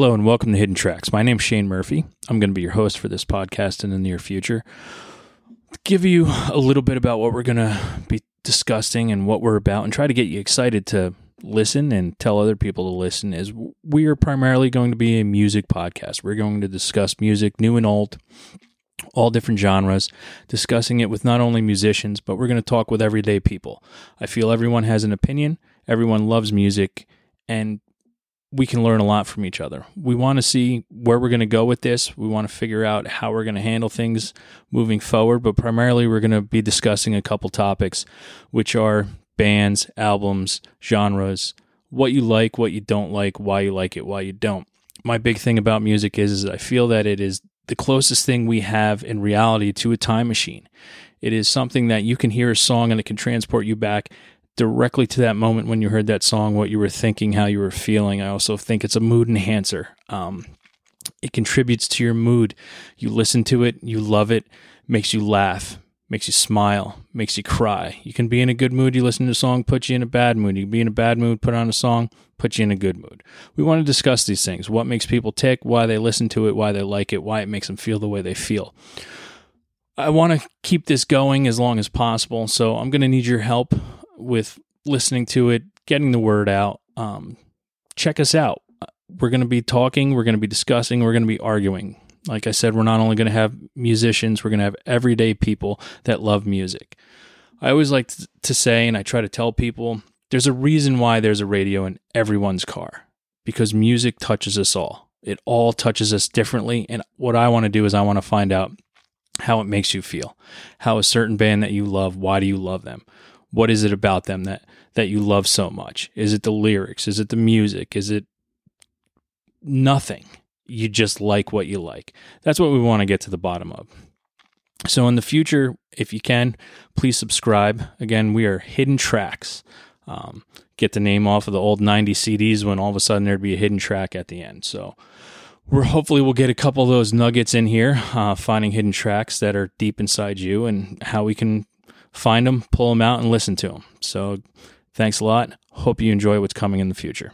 Hello and welcome to Hidden Tracks. My name's Shane Murphy. I'm going to be your host for this podcast in the near future. Give you a little bit about what we're going to be discussing and what we're about and try to get you excited to listen and tell other people to listen is we are primarily going to be a music podcast. We're going to discuss music, new and old, all different genres, discussing it with not only musicians, but we're going to talk with everyday people. I feel everyone has an opinion, everyone loves music, and we can learn a lot from each other. We want to see where we're going to go with this. We want to figure out how we're going to handle things moving forward, but primarily we're going to be discussing a couple topics, which are bands, albums, genres, what you like, what you don't like, why you like it, why you don't. My big thing about music is, is I feel that it is the closest thing we have in reality to a time machine. It is something that you can hear a song and it can transport you back directly to that moment when you heard that song, what you were thinking, how you were feeling. I also think it's a mood enhancer. Um, it contributes to your mood. You listen to it, you love it, makes you laugh, makes you smile, makes you cry. You can be in a good mood, you listen to a song, put you in a bad mood. You can be in a bad mood, put on a song, put you in a good mood. We want to discuss these things what makes people tick, why they listen to it, why they like it, why it makes them feel the way they feel. I want to keep this going as long as possible, so I'm going to need your help with listening to it, getting the word out. Um, check us out. We're going to be talking, we're going to be discussing, we're going to be arguing. Like I said, we're not only going to have musicians, we're going to have everyday people that love music. I always like to say, and I try to tell people, there's a reason why there's a radio in everyone's car because music touches us all. It all touches us differently. And what I want to do is I want to find out how it makes you feel. How a certain band that you love, why do you love them? What is it about them that that you love so much? Is it the lyrics? Is it the music? Is it nothing? You just like what you like. That's what we want to get to the bottom of. So in the future, if you can, please subscribe. Again, we are Hidden Tracks. Um, get the name off of the old 90 CDs when all of a sudden there'd be a hidden track at the end. So we're hopefully we'll get a couple of those nuggets in here, uh, finding hidden tracks that are deep inside you and how we can find them, pull them out, and listen to them. So thanks a lot. Hope you enjoy what's coming in the future.